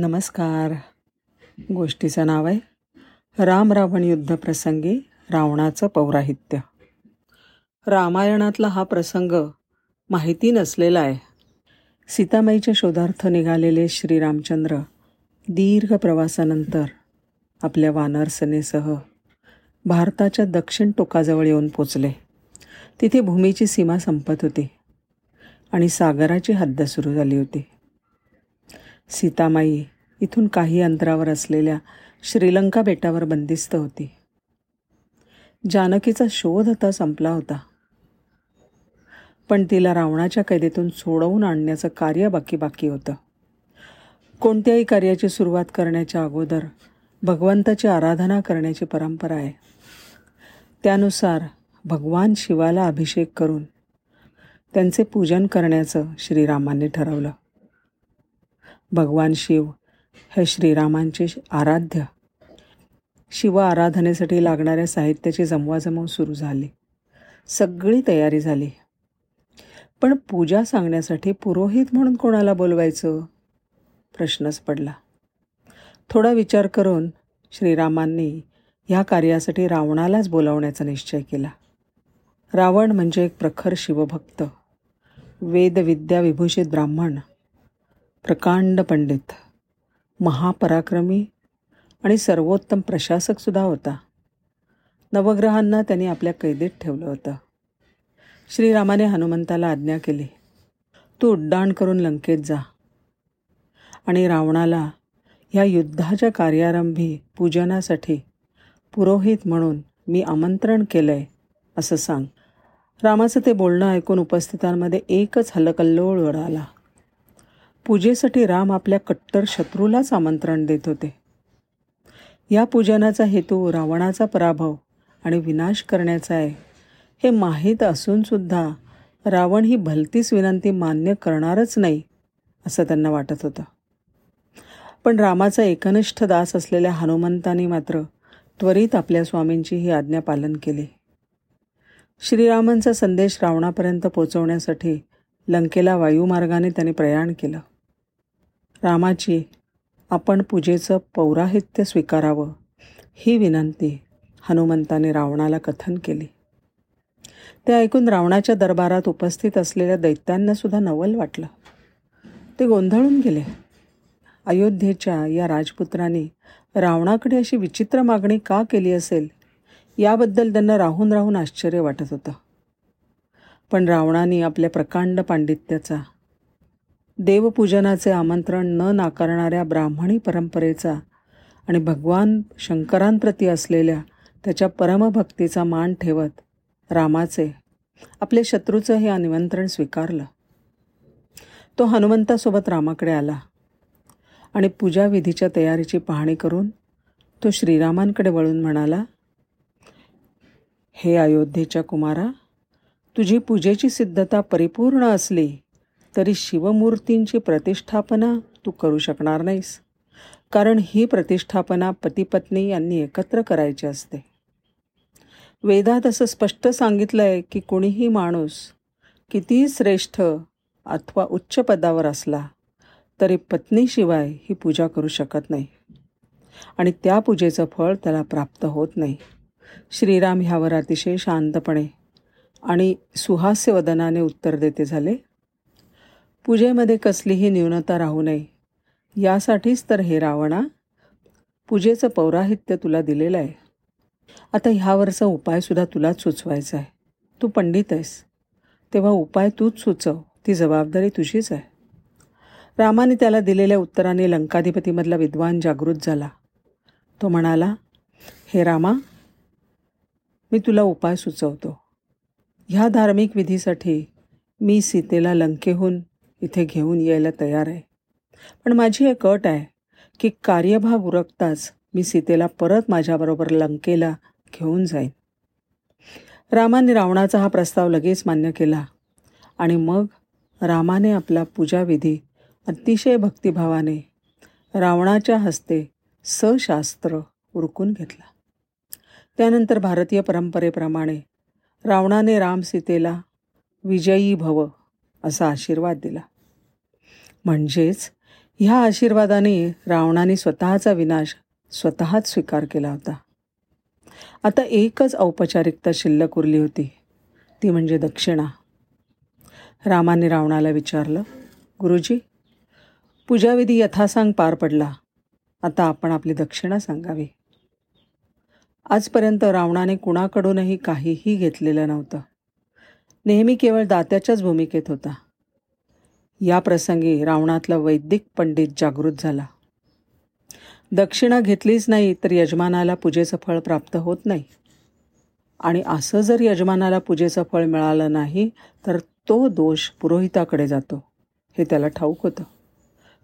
नमस्कार. गोष्टीचं नाव आहे राम रावण युद्धप्रसंगी रावणाचं पौराहित्य. रामायणातला हा प्रसंग माहिती नसलेला आहे. सीतामाईच्या शोधार्थ निघालेले श्रीरामचंद्र दीर्घ प्रवासानंतर आपल्या वानरसनेसह भारताच्या दक्षिण टोकाजवळ येऊन पोचले. तिथे भूमीची सीमा संपत होती आणि सागराची हद्द सुरू झाली होती. सीतामाई इथून काही अंतरावर असलेल्या श्रीलंका बेटावर बंदिस्त होती. जानकीचा शोध आता संपला होता. पण तिला रावणाच्या कैदेतून सोडवून आणण्याचं कार्य बाकी बाकी होतं. कोणत्याही कार्याची सुरुवात करण्याच्या अगोदर भगवंताची आराधना करण्याची परंपरा आहे. त्यानुसार भगवान शिवाला अभिषेक करून त्यांचे पूजन करण्याचं श्रीरामांनी ठरवलं. भगवान शिव हे श्रीरामांचे आराध्य. शिव आराधनेसाठी लागणाऱ्या साहित्याची जमवाजमव सुरू झाली. सगळी तयारी झाली. पण पूजा सांगण्यासाठी पुरोहित म्हणून कोणाला बोलवायचं? प्रश्नच पडला. थोडा विचार करून श्रीरामांनी ह्या कार्यासाठी रावणालाच बोलावण्याचा निश्चय केला. रावण म्हणजे एक प्रखर शिवभक्त. वेदविद्या विभूषित ब्राह्मण. प्रकांड पंडित महापराक्रमी आणि सर्वोत्तम प्रशासकसुद्धा होता. नवग्रहांना त्यांनी आपल्या कैदेत ठेवलं होतं. श्रीरामाने हनुमंताला आज्ञा केली तू उड्डाण करून लंकेत जा आणि रावणाला ह्या युद्धाच्या कार्यारंभी पूजनासाठी पुरोहित म्हणून मी आमंत्रण केलं आहे असं सांग. रामाचं ते बोलणं ऐकून उपस्थितांमध्ये एकच हलकल्लोळ उडाला. पूजेसाठी राम आपल्या कट्टर शत्रूलाच आमंत्रण देत होते. या पूजनाचा हेतू रावणाचा पराभव आणि विनाश करण्याचा आहे. हे माहीत असूनसुद्धा रावण ही भलतीच विनंती मान्य करणारच नाही असं त्यांना वाटत होतं. पण रामाचा एकनिष्ठ दास असलेल्या हनुमंतानी मात्र त्वरित आपल्या स्वामींची ही आज्ञा पालन केली. श्रीरामांचा संदेश रावणापर्यंत पोचवण्यासाठी लंकेला वायुमार्गाने त्यांनी प्रयाण केलं. रामाची आपण पूजेचं पौराहित्य स्वीकारावं ही विनंती हनुमंताने रावणाला कथन केली. ते ऐकून रावणाच्या दरबारात उपस्थित असलेल्या दैत्यांनासुद्धा नवल वाटलं. ते गोंधळून गेले. अयोध्येच्या या राजपुत्रांनी रावणाकडे अशी विचित्र मागणी का केली असेल याबद्दल त्यांना राहून राहून आश्चर्य वाटत होतं. पण रावणाने आपल्या प्रकांड पांडित्याचा देवपूजनाचे आमंत्रण न नाकारणाऱ्या ब्राह्मणी परंपरेचा आणि भगवान शंकरांप्रती असलेल्या त्याच्या परमभक्तीचा मान ठेवत रामाचे आपले शत्रूचं हे निमंत्रण स्वीकारलं. तो हनुमंतासोबत रामाकडे आला आणि पूजाविधीच्या तयारीची पाहणी करून तो श्रीरामांकडे वळून म्हणाला हे अयोध्येच्या कुमारा तुझी पूजेची सिद्धता परिपूर्ण असली तरी शिवमूर्तींची प्रतिष्ठापना तू करू शकणार नाहीस. कारण ही प्रतिष्ठापना पतीपत्नी यांनी एकत्र करायची असते. वेदात असं स्पष्ट सांगितलं आहे की कोणीही माणूस किती श्रेष्ठ अथवा उच्च पदावर असला तरी पत्नीशिवाय ही पूजा करू शकत नाही. आणि त्या पूजेचं फळ त्याला प्राप्त होत नाही. श्रीराम ह्यावर अतिशय शांतपणे आणि सुहास्यवदनाने उत्तर देते झाले पूजेमध्ये कसलीही न्यूनता राहू नये. यासाठीच तर हे रावणा पूजेचं पौराहित्य तुला दिलेलं आहे. आता ह्यावरचा उपायसुद्धा तुलाच सुचवायचा आहे. तू पंडित आहेस. तेव्हा उपाय तूच सुचव. ती जबाबदारी तुझीच आहे. रामाने त्याला दिलेल्या उत्तराने लंकाधिपतीमधला विद्वान जागृत झाला. तो म्हणाला हे रामा मी तुला उपाय सुचवतो. ह्या धार्मिक विधीसाठी मी सीतेला लंकेहून इथे घेऊन यायला तयार आहे. पण माझी एक अट आहे की कार्यभाग उरकताच मी सीतेला परत माझ्याबरोबर लंकेला घेऊन जाईन. रामाने रावणाचा हा प्रस्ताव लगेच मान्य केला आणि मग रामाने आपला पूजाविधी अतिशय भक्तिभावाने रावणाच्या हस्ते सशास्त्र उरकून घेतला. त्यानंतर भारतीय परंपरेप्रमाणे रावणाने राम सीतेला विजयी भव असा आशीर्वाद दिला. म्हणजेच ह्या आशीर्वादाने रावणाने स्वतःचा विनाश स्वतःच स्वीकार केला होता. आता एकच औपचारिकता शिल्लक उरली होती. ती म्हणजे दक्षिणा. रामाने रावणाला विचारलं गुरुजी पूजाविधी यथासांग पार पडला. आता आपण आपली दक्षिणा सांगावी. आजपर्यंत रावणाने कुणाकडूनही काहीही घेतलेलं नव्हतं. नेहमी केवळ दात्याच्याच भूमिकेत होता. या प्रसंगी रावणातला वैदिक पंडित जागृत झाला. दक्षिणा घेतलीच नाही तर यजमानाला पूजेचं फळ प्राप्त होत नाही. आणि असं जर यजमानाला पूजेचं फळ मिळालं नाही तर तो दोष पुरोहिताकडे जातो हे त्याला ठाऊक होतं.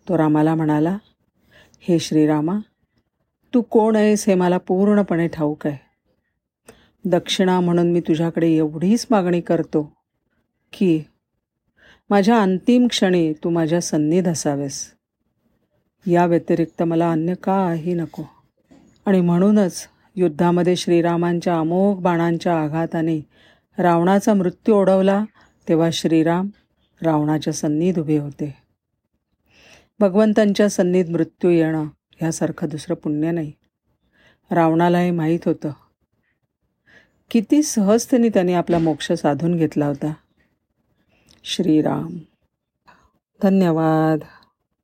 तो रामाला म्हणाला हे श्रीरामा तू कोण आहेस हे मला पूर्णपणे ठाऊक आहे. दक्षिणा म्हणून मी तुझ्याकडे एवढीच मागणी करतो की माझ्या अंतिम क्षणी तू माझ्या सन्नीध असावेस. या व्यतिरिक्त मला अन्य काही नको. आणि म्हणूनच युद्धामध्ये श्रीरामांच्या अमोघ बाणांच्या आघाताने रावणाचा मृत्यू ओढवला तेव्हा श्रीराम रावणाच्या सन्नीत उभे होते. भगवंतांच्या सन्नीत मृत्यू येणं ह्यासारखं दुसरं पुण्य नाही. रावणालाही माहीत होतं. किती सहजतेने त्याने आपला मोक्ष साधून घेतला होता. श्रीराम. धन्यवाद.